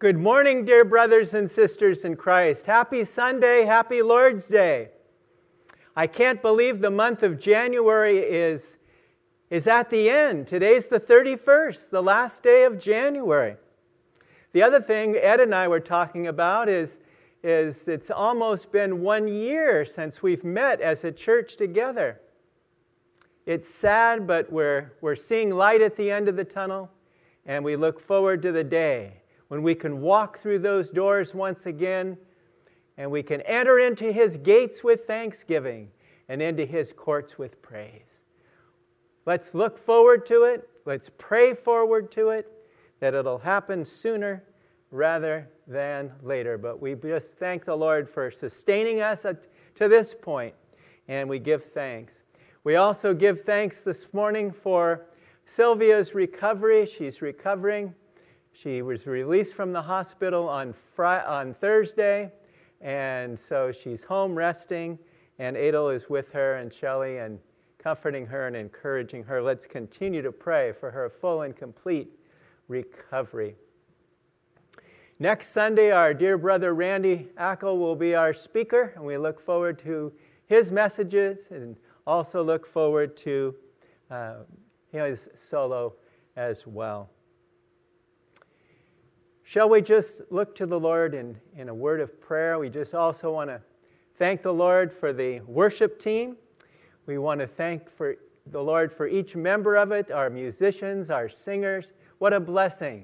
Good morning, dear brothers and sisters in Christ. Happy Sunday, happy Lord's Day. I can't believe the month of January is, is at the end. Today's the 31st, the last day of January. The other thing Ed and I were talking about is, is it's almost been one year since we've met as a church together. It's sad, but we're, we're seeing light at the end of the tunnel, and we look forward to the day when we can walk through those doors once again and we can enter into his gates with thanksgiving and into his courts with praise. Let's look forward to it. Let's pray forward to it that it'll happen sooner rather than later. But we just thank the Lord for sustaining us to this point, and we give thanks. We also give thanks this morning for Sylvia's recovery. She's recovering she was released from the hospital on, Friday, on Thursday, and so she's home resting, and Adel is with her and Shelly and comforting her and encouraging her. Let's continue to pray for her full and complete recovery. Next Sunday, our dear brother Randy Ackle will be our speaker, and we look forward to his messages and also look forward to uh, his solo as well. Shall we just look to the Lord in, in a word of prayer? We just also want to thank the Lord for the worship team. We want to thank for the Lord for each member of it, our musicians, our singers. What a blessing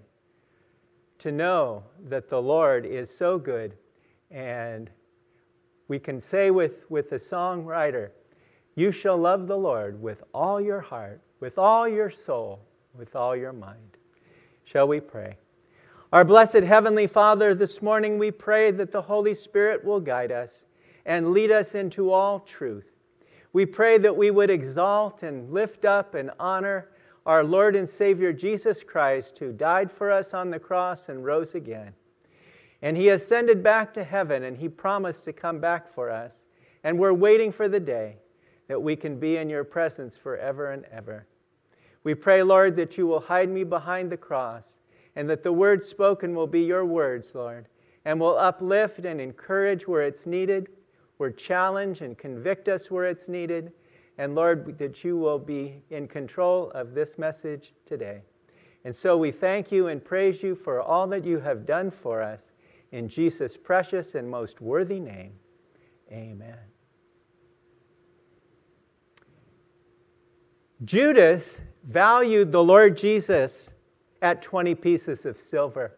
to know that the Lord is so good. And we can say with, with the songwriter, You shall love the Lord with all your heart, with all your soul, with all your mind. Shall we pray? Our blessed Heavenly Father, this morning we pray that the Holy Spirit will guide us and lead us into all truth. We pray that we would exalt and lift up and honor our Lord and Savior Jesus Christ, who died for us on the cross and rose again. And he ascended back to heaven, and he promised to come back for us. And we're waiting for the day that we can be in your presence forever and ever. We pray, Lord, that you will hide me behind the cross and that the words spoken will be your words, Lord, and will uplift and encourage where it's needed, will challenge and convict us where it's needed, and Lord, that you will be in control of this message today. And so we thank you and praise you for all that you have done for us. In Jesus' precious and most worthy name, amen. Judas valued the Lord Jesus at 20 pieces of silver.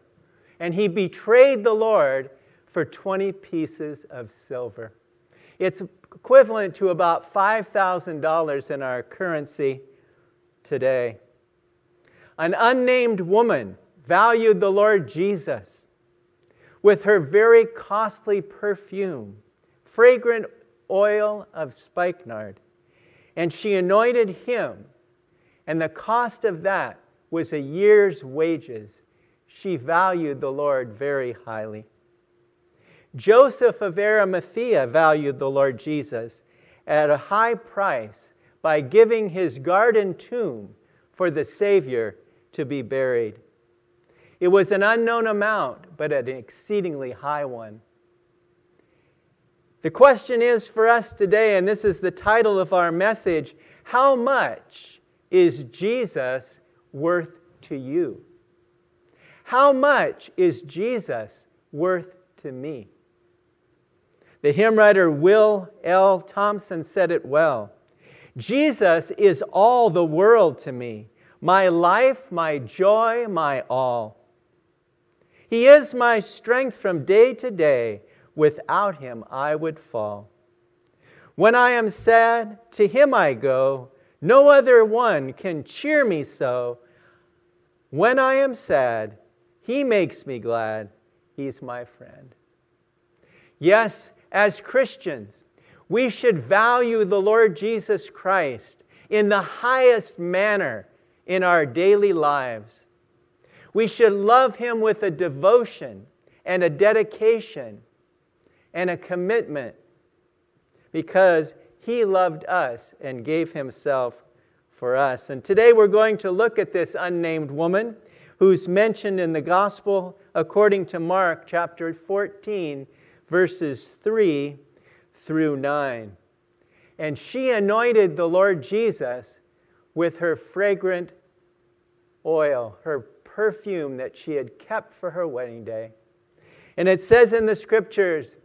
And he betrayed the Lord for 20 pieces of silver. It's equivalent to about $5,000 in our currency today. An unnamed woman valued the Lord Jesus with her very costly perfume, fragrant oil of spikenard, and she anointed him, and the cost of that was a year's wages. She valued the Lord very highly. Joseph of Arimathea valued the Lord Jesus at a high price by giving his garden tomb for the Savior to be buried. It was an unknown amount, but an exceedingly high one. The question is for us today, and this is the title of our message how much is Jesus worth to you? How much is Jesus worth to me? The hymn writer Will L. Thompson said it well. Jesus is all the world to me, my life, my joy, my all. He is my strength from day to day. Without him, I would fall. When I am sad, to him I go. No other one can cheer me so. When I am sad, he makes me glad. He's my friend. Yes, as Christians, we should value the Lord Jesus Christ in the highest manner in our daily lives. We should love him with a devotion and a dedication and a commitment because he loved us and gave Himself for us. And today we're going to look at this unnamed woman who's mentioned in the Gospel according to Mark chapter 14, verses 3 through 9. And she anointed the Lord Jesus with her fragrant oil, her perfume that she had kept for her wedding day. And it says in the scriptures,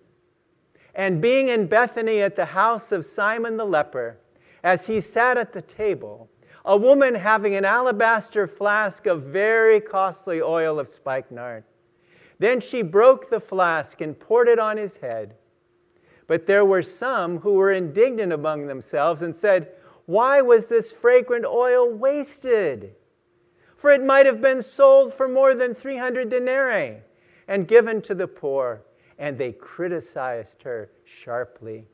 and being in Bethany at the house of Simon the leper, as he sat at the table, a woman having an alabaster flask of very costly oil of spikenard. Then she broke the flask and poured it on his head. But there were some who were indignant among themselves and said, Why was this fragrant oil wasted? For it might have been sold for more than 300 denarii and given to the poor. And they criticized her sharply.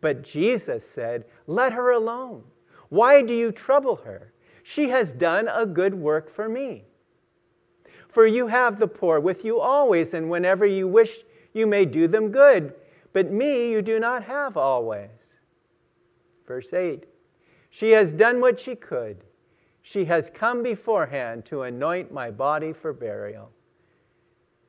But Jesus said, Let her alone. Why do you trouble her? She has done a good work for me. For you have the poor with you always, and whenever you wish, you may do them good. But me you do not have always. Verse 8 She has done what she could. She has come beforehand to anoint my body for burial.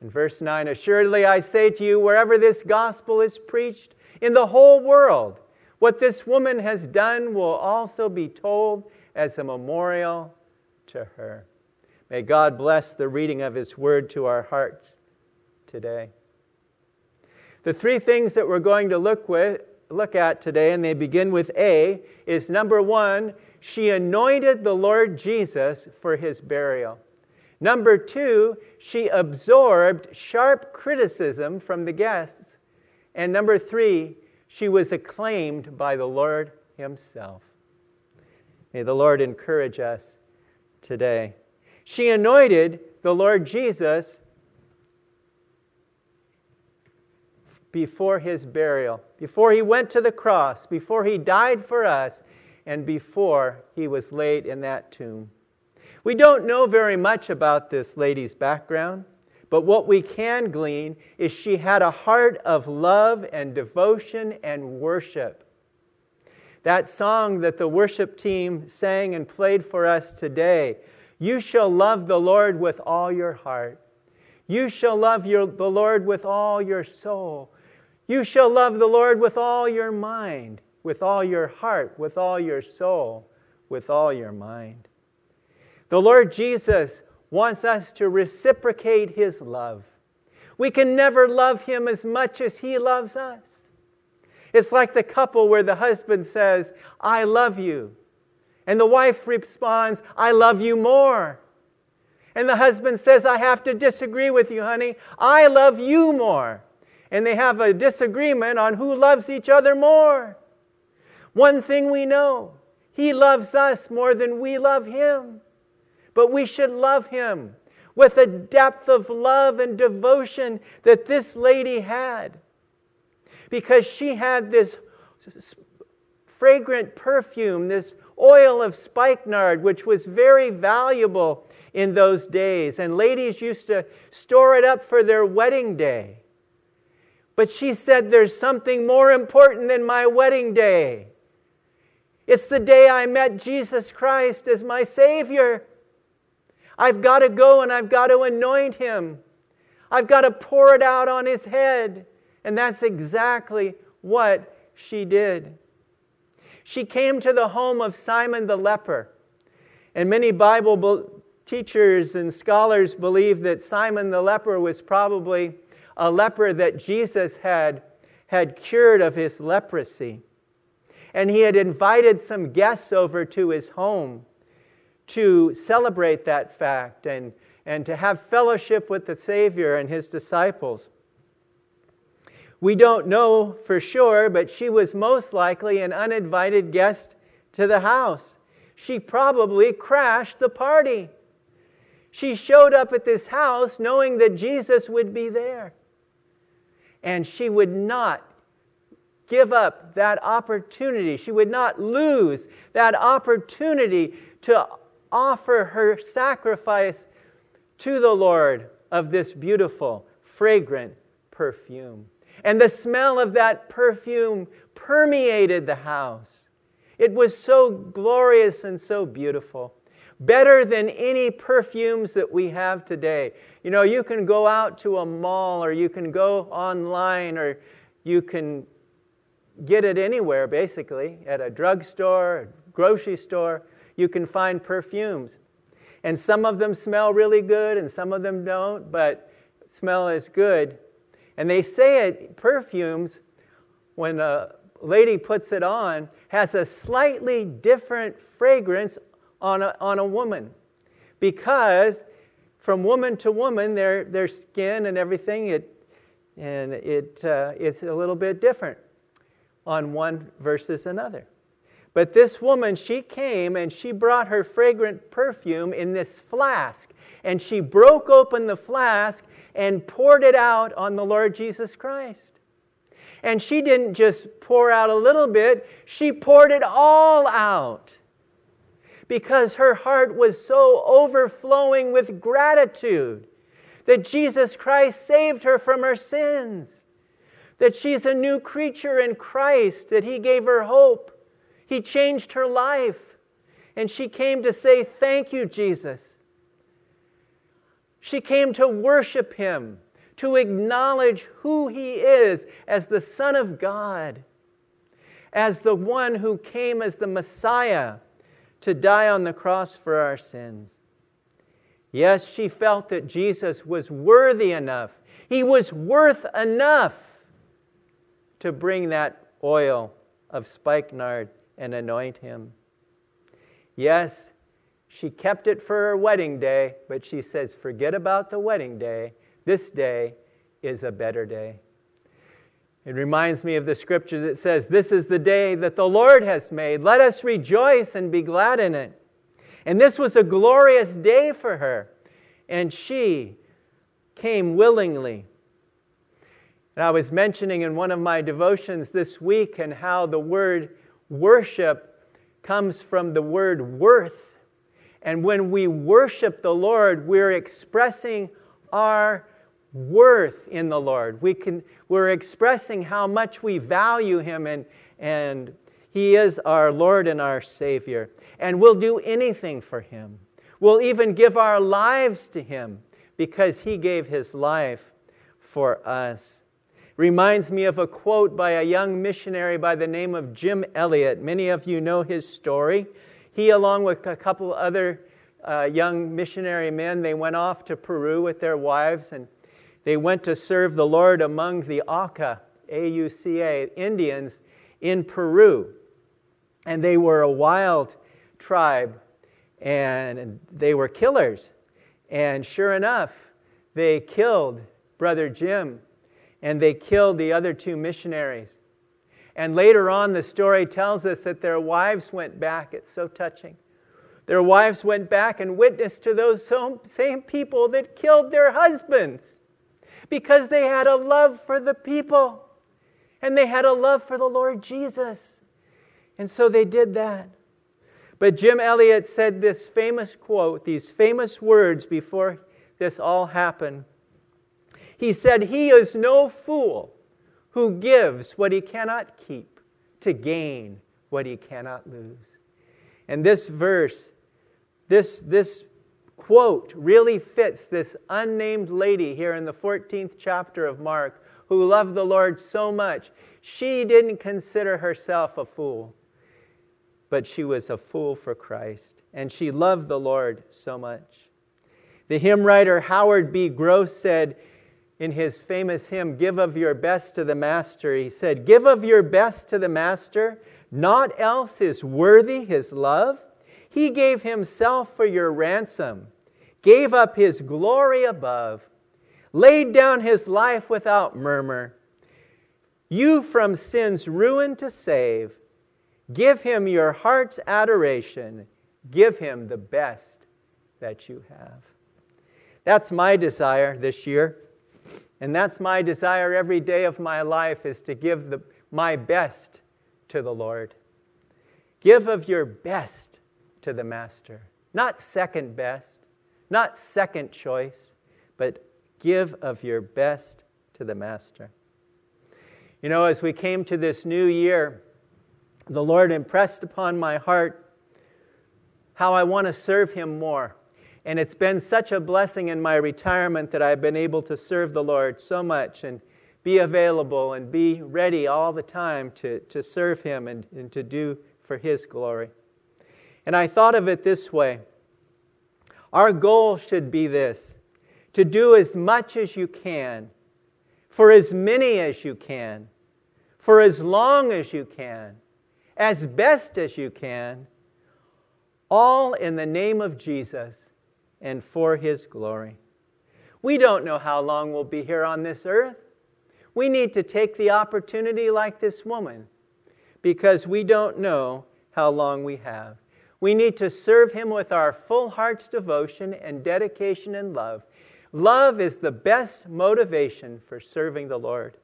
In verse 9, assuredly I say to you, wherever this gospel is preached in the whole world, what this woman has done will also be told as a memorial to her. May God bless the reading of His word to our hearts today. The three things that we're going to look, with, look at today, and they begin with A, is number one, she anointed the Lord Jesus for his burial. Number two, she absorbed sharp criticism from the guests. And number three, she was acclaimed by the Lord Himself. May the Lord encourage us today. She anointed the Lord Jesus before his burial, before he went to the cross, before he died for us, and before he was laid in that tomb. We don't know very much about this lady's background. But what we can glean is she had a heart of love and devotion and worship. That song that the worship team sang and played for us today, you shall love the Lord with all your heart. You shall love your, the Lord with all your soul. You shall love the Lord with all your mind, with all your heart, with all your soul, with all your mind. The Lord Jesus wants us to reciprocate his love. We can never love him as much as he loves us. It's like the couple where the husband says, I love you. And the wife responds, I love you more. And the husband says, I have to disagree with you, honey. I love you more. And they have a disagreement on who loves each other more. One thing we know He loves us more than we love Him. But we should love him with a depth of love and devotion that this lady had. Because she had this fragrant perfume, this oil of spikenard, which was very valuable in those days. And ladies used to store it up for their wedding day. But she said, There's something more important than my wedding day. It's the day I met Jesus Christ as my Savior. I've got to go and I've got to anoint him. I've got to pour it out on his head. And that's exactly what she did. She came to the home of Simon the leper. And many Bible teachers and scholars believe that Simon the leper was probably a leper that Jesus had, had cured of his leprosy. And he had invited some guests over to his home to celebrate that fact and, and to have fellowship with the Savior and his disciples. We don't know for sure, but she was most likely an uninvited guest to the house. She probably crashed the party. She showed up at this house knowing that Jesus would be there. And she would not give up that opportunity. She would not lose that opportunity to offer her sacrifice to the Lord of this beautiful, fragrant perfume. And the smell of that perfume permeated the house. It was so glorious and so beautiful. better than any perfumes that we have today. You know, you can go out to a mall or you can go online or you can get it anywhere, basically, at a drugstore, grocery store. You can find perfumes. And some of them smell really good and some of them don't, but smell is good. And they say it, perfumes, when a lady puts it on, has a slightly different fragrance on a, on a woman. Because from woman to woman, their, their skin and everything, it, and it uh, is a little bit different on one versus another. But this woman, she came and she brought her fragrant perfume in this flask. And she broke open the flask and poured it out on the Lord Jesus Christ. And she didn't just pour out a little bit, she poured it all out. Because her heart was so overflowing with gratitude that Jesus Christ saved her from her sins, that she's a new creature in Christ, that He gave her hope he changed her life. And she came to say, Thank you, Jesus. She came to worship him, to acknowledge who he is as the Son of God, as the one who came as the Messiah to die on the cross for our sins. Yes, she felt that Jesus was worthy enough. He was worth enough to bring that oil of spikenard and anoint him. Yes, she kept it for her wedding day, but she says, forget about the wedding day. This day is a better day. It reminds me of the scripture that says, This is the day that the Lord has made. Let us rejoice and be glad in it. And this was a glorious day for her. And she came willingly. And I was mentioning in one of my devotions this week and how the word Worship comes from the word worth. And when we worship the Lord, we're expressing our worth in the Lord. We can, we're expressing how much we value Him and, and He is our Lord and our Savior. And we'll do anything for Him. We'll even give our lives to Him because He gave His life for us reminds me of a quote by a young missionary by the name of Jim Elliot. Many of you know his story. He, along with a couple other uh, young missionary men, they went off to Peru with their wives and they went to serve the Lord among the Auca, A U C A, Indians in Peru. And they were a wild tribe and they were killers. And sure enough, they killed Brother Jim and they killed the other two missionaries. And later on, the story tells us that their wives went back. It's so touching. Their wives went back and witnessed to those same people that killed their husbands because they had a love for the people and they had a love for the Lord Jesus. And so they did that. But Jim Elliot said this famous quote, these famous words before this all happened. He said, He is no fool who gives what he cannot keep to gain what he cannot lose. And this verse, this, this quote really fits this unnamed lady here in the 14th chapter of Mark who loved the Lord so much. She didn't consider herself a fool, but she was a fool for Christ. And she loved the Lord so much. The hymn writer Howard B. Grose said, in his famous hymn, Give of Your Best to the Master, he said, Give of your best to the Master, naught else is worthy his love. He gave himself for your ransom, gave up his glory above, laid down his life without murmur. You from sin's ruin to save, give him your heart's adoration, give him the best that you have. That's my desire this year and that's my desire every day of my life is to give the, my best to the Lord. Give of your best to the Master. Not second best, not second choice, but give of your best to the Master. You know, as we came to this new year, the Lord impressed upon my heart how I want to serve Him more. And it's been such a blessing in my retirement that I've been able to serve the Lord so much and be available and be ready all the time to, to serve Him and, and to do for His glory. And I thought of it this way our goal should be this to do as much as you can, for as many as you can, for as long as you can, as best as you can, all in the name of Jesus and for His glory. We don't know how long we'll be here on this earth. We need to take the opportunity like this woman because we don't know how long we have. We need to serve Him with our full heart's devotion and dedication and love. Love is the best motivation for serving the Lord.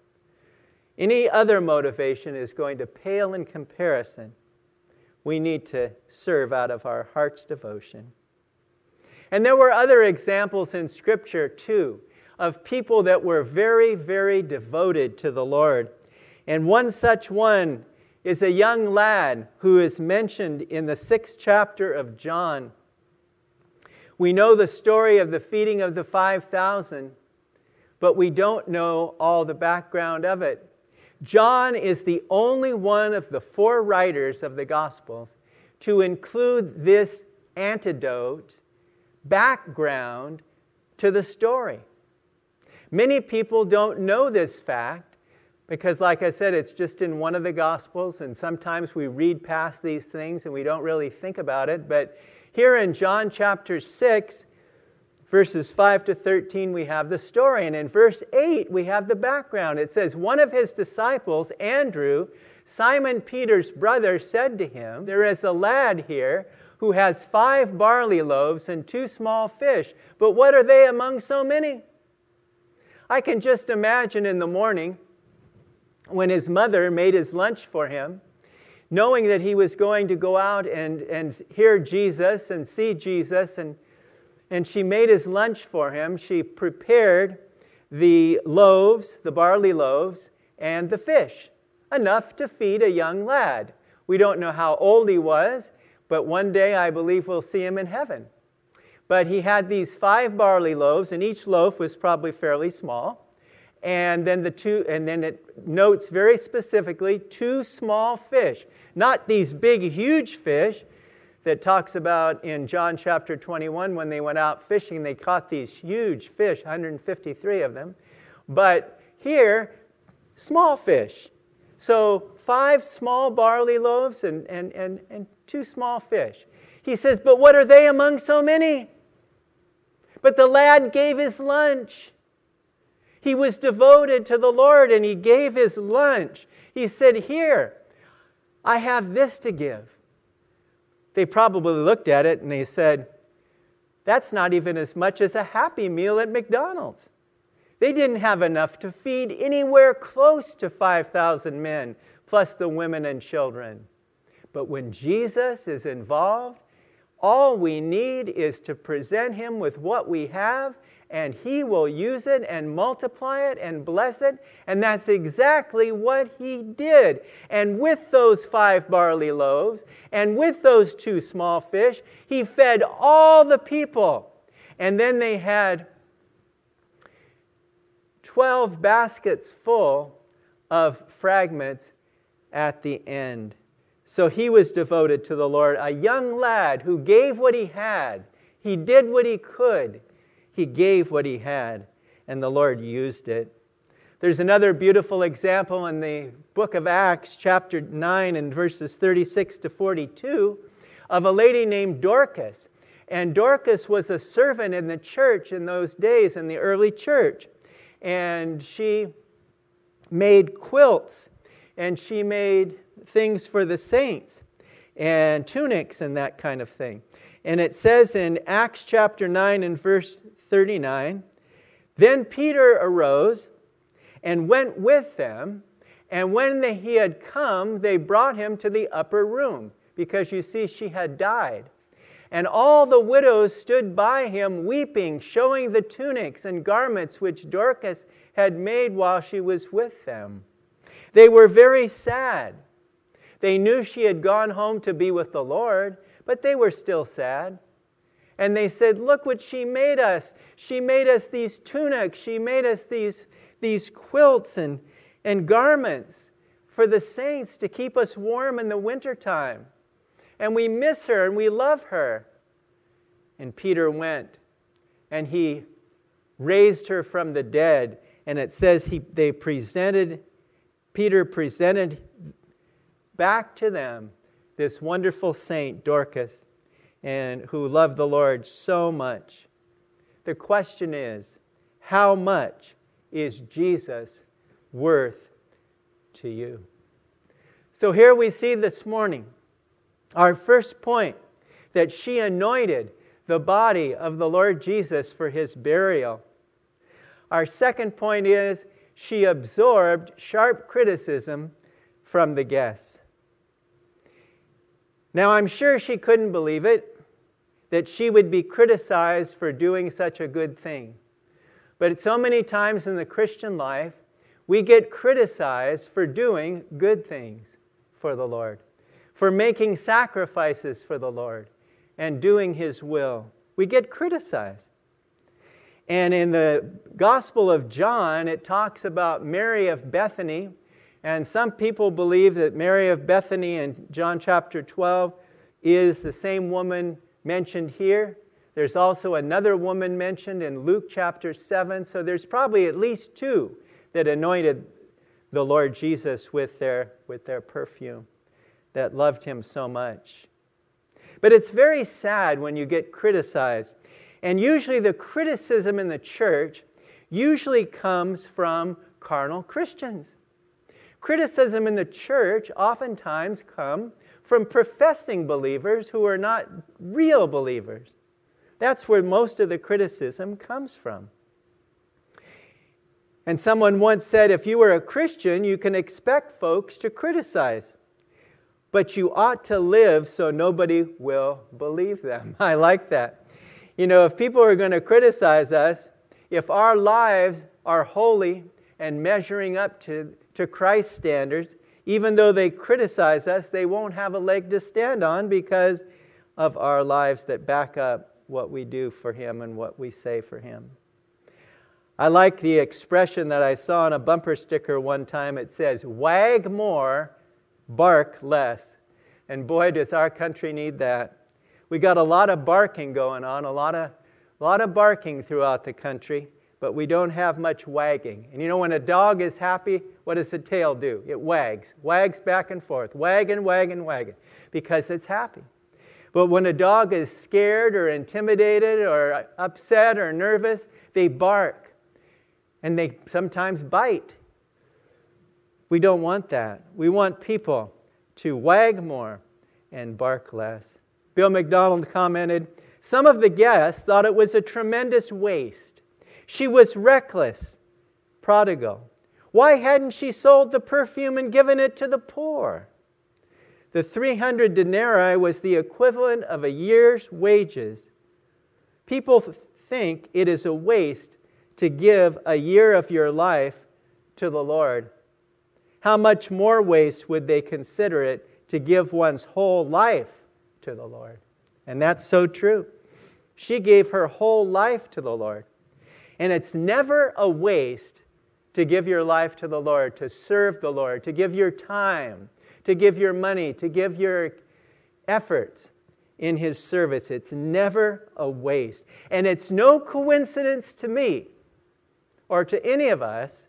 Any other motivation is going to pale in comparison. We need to serve out of our heart's devotion. And there were other examples in Scripture, too, of people that were very, very devoted to the Lord. And one such one is a young lad who is mentioned in the sixth chapter of John. We know the story of the feeding of the 5,000, but we don't know all the background of it. John is the only one of the four writers of the Gospels to include this antidote, background to the story. Many people don't know this fact because, like I said, it's just in one of the Gospels, and sometimes we read past these things and we don't really think about it. But here in John chapter 6, verses 5 to 13, we have the story. And in verse 8, we have the background. It says, One of his disciples, Andrew, Simon Peter's brother, said to him, There is a lad here who has five barley loaves and two small fish, but what are they among so many? I can just imagine in the morning when his mother made his lunch for him, knowing that he was going to go out and, and hear Jesus and see Jesus, and, and she made his lunch for him. She prepared the loaves, the barley loaves, and the fish, enough to feed a young lad. We don't know how old he was, but one day I believe we'll see him in heaven. But he had these five barley loaves, and each loaf was probably fairly small. And then the two, and then it notes very specifically two small fish, not these big, huge fish that talks about in John chapter 21 when they went out fishing, they caught these huge fish, 153 of them. But here, small fish. So five small barley loaves and, and, and, and two small fish. He says, But what are they among so many? But the lad gave his lunch. He was devoted to the Lord and he gave his lunch. He said, Here, I have this to give. They probably looked at it and they said, That's not even as much as a happy meal at McDonald's. They didn't have enough to feed anywhere close to 5,000 men, plus the women and children. But when Jesus is involved, all we need is to present Him with what we have, and He will use it and multiply it and bless it. And that's exactly what He did. And with those five barley loaves and with those two small fish, He fed all the people. And then they had 12 baskets full of fragments at the end. So he was devoted to the Lord, a young lad who gave what he had. He did what he could. He gave what he had, and the Lord used it. There's another beautiful example in the book of Acts, chapter 9, and verses 36 to 42, of a lady named Dorcas. And Dorcas was a servant in the church in those days, in the early church. And she made quilts, and she made things for the saints and tunics and that kind of thing. And it says in Acts chapter 9 and verse 39 Then Peter arose and went with them, and when they, he had come, they brought him to the upper room, because you see, she had died. And all the widows stood by him, weeping, showing the tunics and garments which Dorcas had made while she was with them. They were very sad they knew she had gone home to be with the Lord, but they were still sad. And they said, Look what she made us. She made us these tunics, she made us these, these quilts and, and garments for the saints to keep us warm in the wintertime. And we miss her and we love her. And Peter went and he raised her from the dead. And it says he, they presented, Peter presented back to them this wonderful saint, Dorcas, and who loved the Lord so much. The question is, how much is Jesus worth to you? So here we see this morning our first point that she anointed the body of the Lord Jesus for his burial. Our second point is she absorbed sharp criticism from the guests. Now, I'm sure she couldn't believe it that she would be criticized for doing such a good thing. But so many times in the Christian life, we get criticized for doing good things for the Lord, for making sacrifices for the Lord and doing His will. We get criticized. And in the Gospel of John, it talks about Mary of Bethany. And some people believe that Mary of Bethany in John chapter 12 is the same woman mentioned here. There's also another woman mentioned in Luke chapter 7. So there's probably at least two that anointed the Lord Jesus with their, with their perfume that loved him so much. But it's very sad when you get criticized. And usually the criticism in the church usually comes from carnal Christians. Criticism in the church oftentimes come from professing believers who are not real believers. That's where most of the criticism comes from. And someone once said if you were a Christian, you can expect folks to criticize but you ought to live so nobody will believe them. I like that. You know, if people are going to criticize us, if our lives are holy and measuring up to, to Christ's standards, even though they criticize us, they won't have a leg to stand on because of our lives that back up what we do for Him and what we say for Him. I like the expression that I saw on a bumper sticker one time. It says, Wag more bark less. And boy, does our country need that. We got a lot of barking going on, a lot of, a lot of barking throughout the country, but we don't have much wagging. And you know, when a dog is happy, what does the tail do? It wags, wags back and forth, wagging, wagging, wagging, because it's happy. But when a dog is scared or intimidated or upset or nervous, they bark and they sometimes bite. We don't want that. We want people to wag more and bark less. Bill MacDonald commented Some of the guests thought it was a tremendous waste. She was reckless, prodigal. Why hadn't she sold the perfume and given it to the poor? The 300 denarii was the equivalent of a year's wages. People think it is a waste to give a year of your life to the Lord how much more waste would they consider it to give one's whole life to the Lord? And that's so true. She gave her whole life to the Lord. And it's never a waste to give your life to the Lord, to serve the Lord, to give your time, to give your money, to give your efforts in His service. It's never a waste. And it's no coincidence to me or to any of us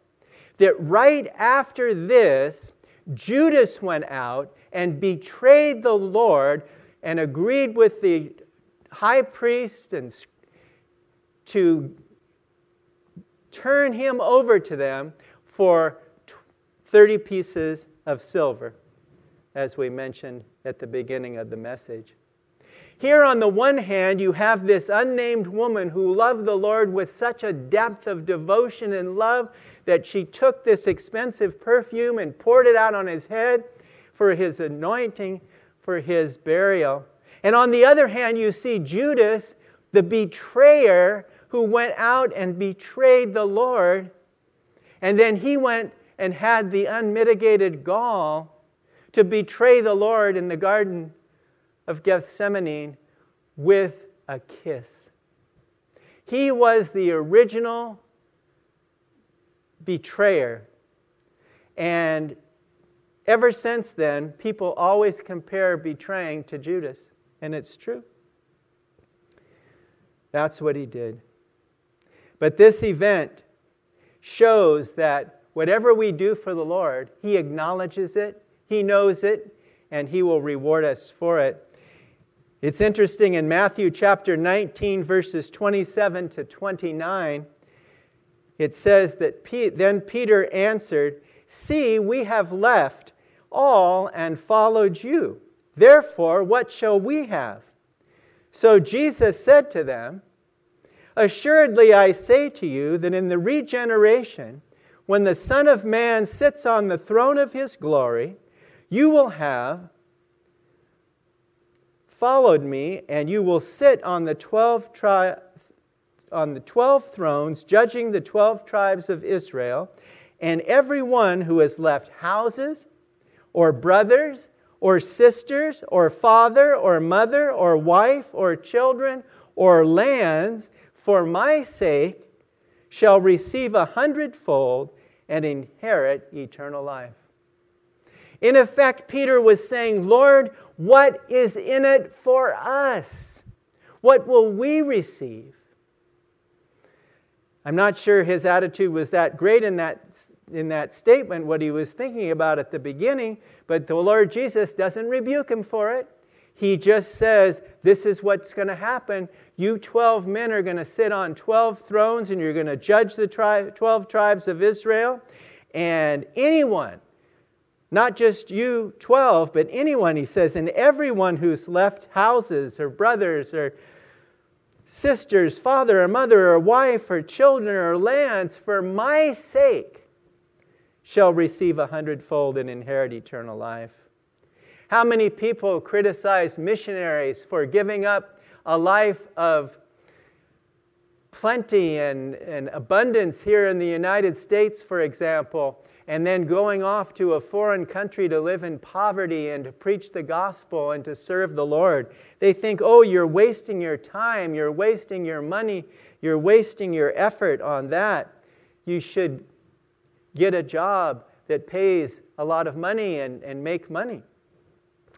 that right after this, Judas went out and betrayed the Lord and agreed with the high priest and to turn him over to them for 30 pieces of silver, as we mentioned at the beginning of the message. Here, on the one hand, you have this unnamed woman who loved the Lord with such a depth of devotion and love that she took this expensive perfume and poured it out on his head for his anointing, for his burial. And on the other hand, you see Judas, the betrayer, who went out and betrayed the Lord. And then he went and had the unmitigated gall to betray the Lord in the Garden of Gethsemane with a kiss. He was the original betrayer. And ever since then, people always compare betraying to Judas. And it's true. That's what he did. But this event shows that whatever we do for the Lord, He acknowledges it, He knows it, and He will reward us for it. It's interesting in Matthew chapter 19, verses 27 to 29, it says that then Peter answered, See, we have left all and followed you. Therefore, what shall we have? So Jesus said to them, Assuredly, I say to you that in the regeneration, when the Son of Man sits on the throne of his glory, you will have followed me, and you will sit on the 12 tri- on the 12 thrones, judging the 12 tribes of Israel, and everyone who has left houses, or brothers, or sisters, or father, or mother, or wife, or children, or lands, for my sake, shall receive a hundredfold and inherit eternal life. In effect, Peter was saying, Lord, what is in it for us? What will we receive? I'm not sure his attitude was that great in that, in that statement, what he was thinking about at the beginning, but the Lord Jesus doesn't rebuke him for it. He just says, This is what's going to happen. You 12 men are going to sit on 12 thrones and you're going to judge the tri- 12 tribes of Israel. And anyone, not just you 12, but anyone, he says, and everyone who's left houses or brothers or sisters, father or mother or wife or children or lands for my sake shall receive a hundredfold and inherit eternal life. How many people criticize missionaries for giving up a life of plenty and, and abundance here in the United States, for example, and then going off to a foreign country to live in poverty and to preach the gospel and to serve the Lord. They think, oh, you're wasting your time, you're wasting your money, you're wasting your effort on that. You should get a job that pays a lot of money and, and make money.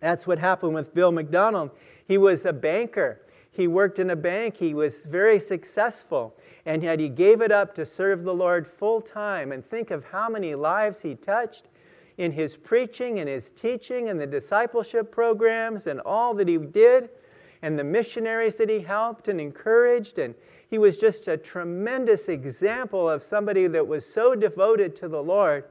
That's what happened with Bill MacDonald. He was a banker. He worked in a bank. He was very successful. And yet he gave it up to serve the Lord full time. And think of how many lives he touched in his preaching and his teaching and the discipleship programs and all that he did and the missionaries that he helped and encouraged. And he was just a tremendous example of somebody that was so devoted to the Lord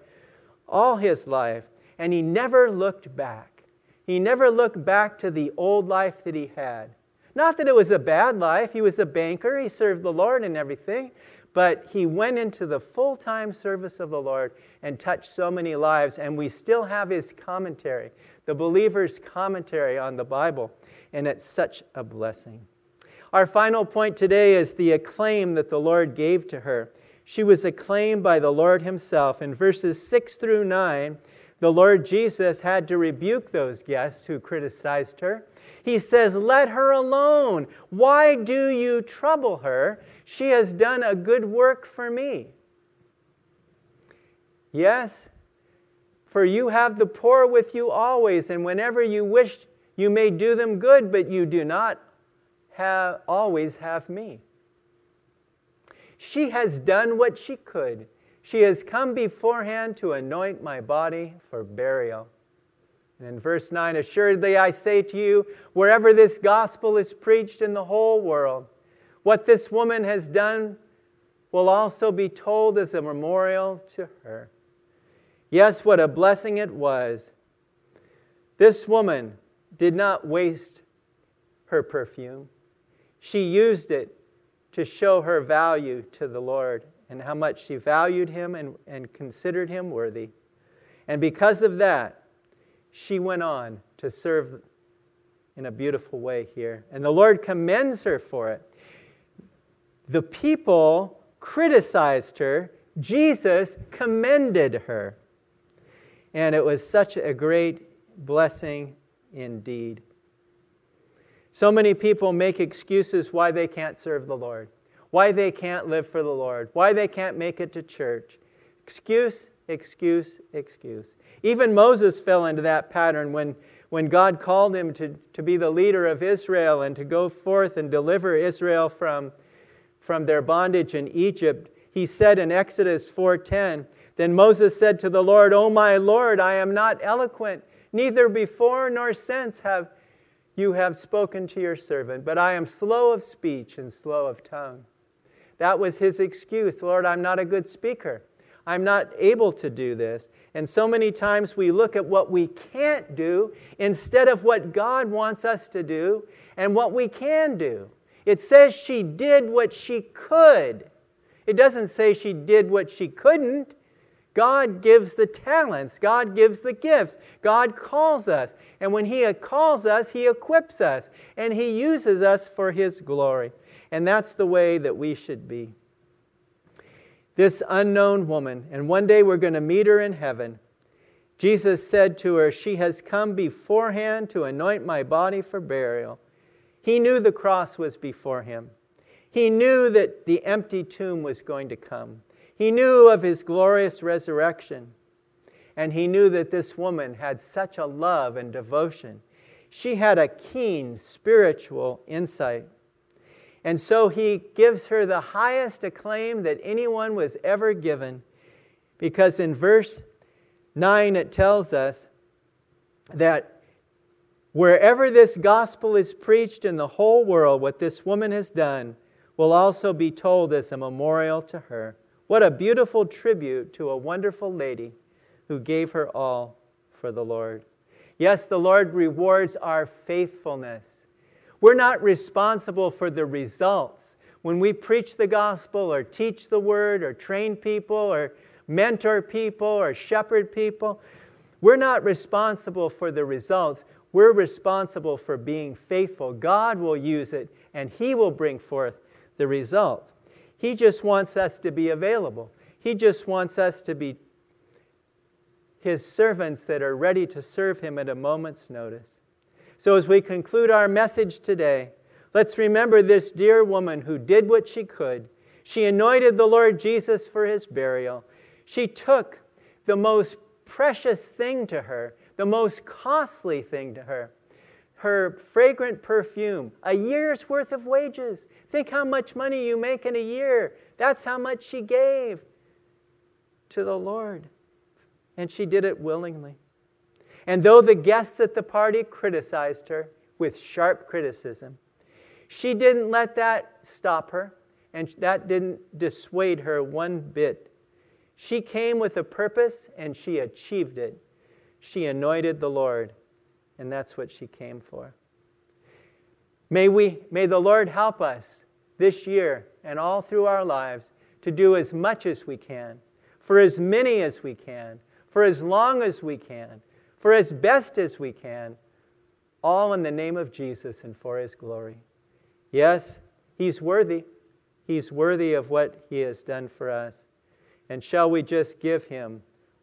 all his life. And he never looked back. He never looked back to the old life that he had. Not that it was a bad life. He was a banker, he served the Lord and everything, but he went into the full time service of the Lord and touched so many lives. And we still have his commentary, the believer's commentary on the Bible, and it's such a blessing. Our final point today is the acclaim that the Lord gave to her. She was acclaimed by the Lord Himself. In verses 6 through 9, the Lord Jesus had to rebuke those guests who criticized her. He says, Let her alone. Why do you trouble her? She has done a good work for me. Yes, for you have the poor with you always, and whenever you wish, you may do them good, but you do not have, always have me. She has done what she could. She has come beforehand to anoint my body for burial. And in verse 9, assuredly I say to you, wherever this gospel is preached in the whole world, what this woman has done will also be told as a memorial to her. Yes, what a blessing it was. This woman did not waste her perfume, she used it to show her value to the Lord and how much she valued him and, and considered him worthy. And because of that, she went on to serve in a beautiful way here. And the Lord commends her for it. The people criticized her, Jesus commended her. And it was such a great blessing indeed. So many people make excuses why they can't serve the Lord, why they can't live for the Lord, why they can't make it to church. Excuse, excuse, excuse. Even Moses fell into that pattern when, when God called him to, to be the leader of Israel and to go forth and deliver Israel from, from their bondage in Egypt. He said in Exodus 4:10, Then Moses said to the Lord, O my Lord, I am not eloquent, neither before nor since have you have spoken to your servant, but I am slow of speech and slow of tongue. That was his excuse. Lord, I'm not a good speaker. I'm not able to do this. And so many times we look at what we can't do instead of what God wants us to do and what we can do. It says she did what she could. It doesn't say she did what she couldn't. God gives the talents, God gives the gifts, God calls us. And when He calls us, He equips us and He uses us for His glory. And that's the way that we should be. This unknown woman, and one day we're going to meet her in heaven. Jesus said to her, She has come beforehand to anoint my body for burial. He knew the cross was before him. He knew that the empty tomb was going to come. He knew of his glorious resurrection. And he knew that this woman had such a love and devotion. She had a keen spiritual insight. And so he gives her the highest acclaim that anyone was ever given. Because in verse 9 it tells us that wherever this gospel is preached in the whole world, what this woman has done will also be told as a memorial to her. What a beautiful tribute to a wonderful lady who gave her all for the Lord. Yes, the Lord rewards our faithfulness. We're not responsible for the results. When we preach the gospel or teach the word or train people or mentor people or shepherd people, we're not responsible for the results. We're responsible for being faithful. God will use it and He will bring forth the result. He just wants us to be available. He just wants us to be His servants that are ready to serve Him at a moment's notice. So, as we conclude our message today, let's remember this dear woman who did what she could. She anointed the Lord Jesus for his burial. She took the most precious thing to her, the most costly thing to her, her fragrant perfume, a year's worth of wages. Think how much money you make in a year. That's how much she gave to the Lord. And she did it willingly. And though the guests at the party criticized her with sharp criticism, she didn't let that stop her, and that didn't dissuade her one bit. She came with a purpose and she achieved it. She anointed the Lord, and that's what she came for. May, we, may the Lord help us this year and all through our lives to do as much as we can, for as many as we can, for as long as we can, for as best as we can, all in the name of Jesus and for his glory. Yes, he's worthy. He's worthy of what he has done for us. And shall we just give him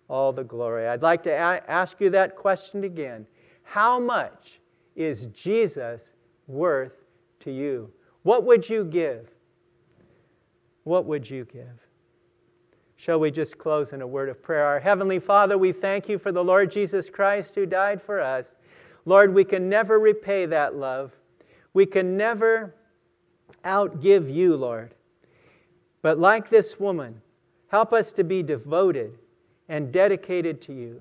all the glory? I'd like to a- ask you that question again. How much is Jesus worth to you? What would you give? What would you give? Shall we just close in a word of prayer? Our Heavenly Father, we thank you for the Lord Jesus Christ who died for us. Lord, we can never repay that love. We can never outgive you, Lord. But like this woman, help us to be devoted and dedicated to you.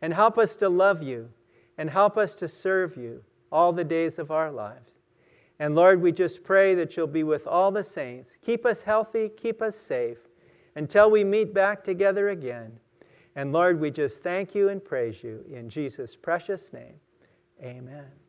And help us to love you. And help us to serve you all the days of our lives. And Lord, we just pray that you'll be with all the saints. Keep us healthy, keep us safe until we meet back together again. And Lord, we just thank you and praise you in Jesus' precious name. Amen.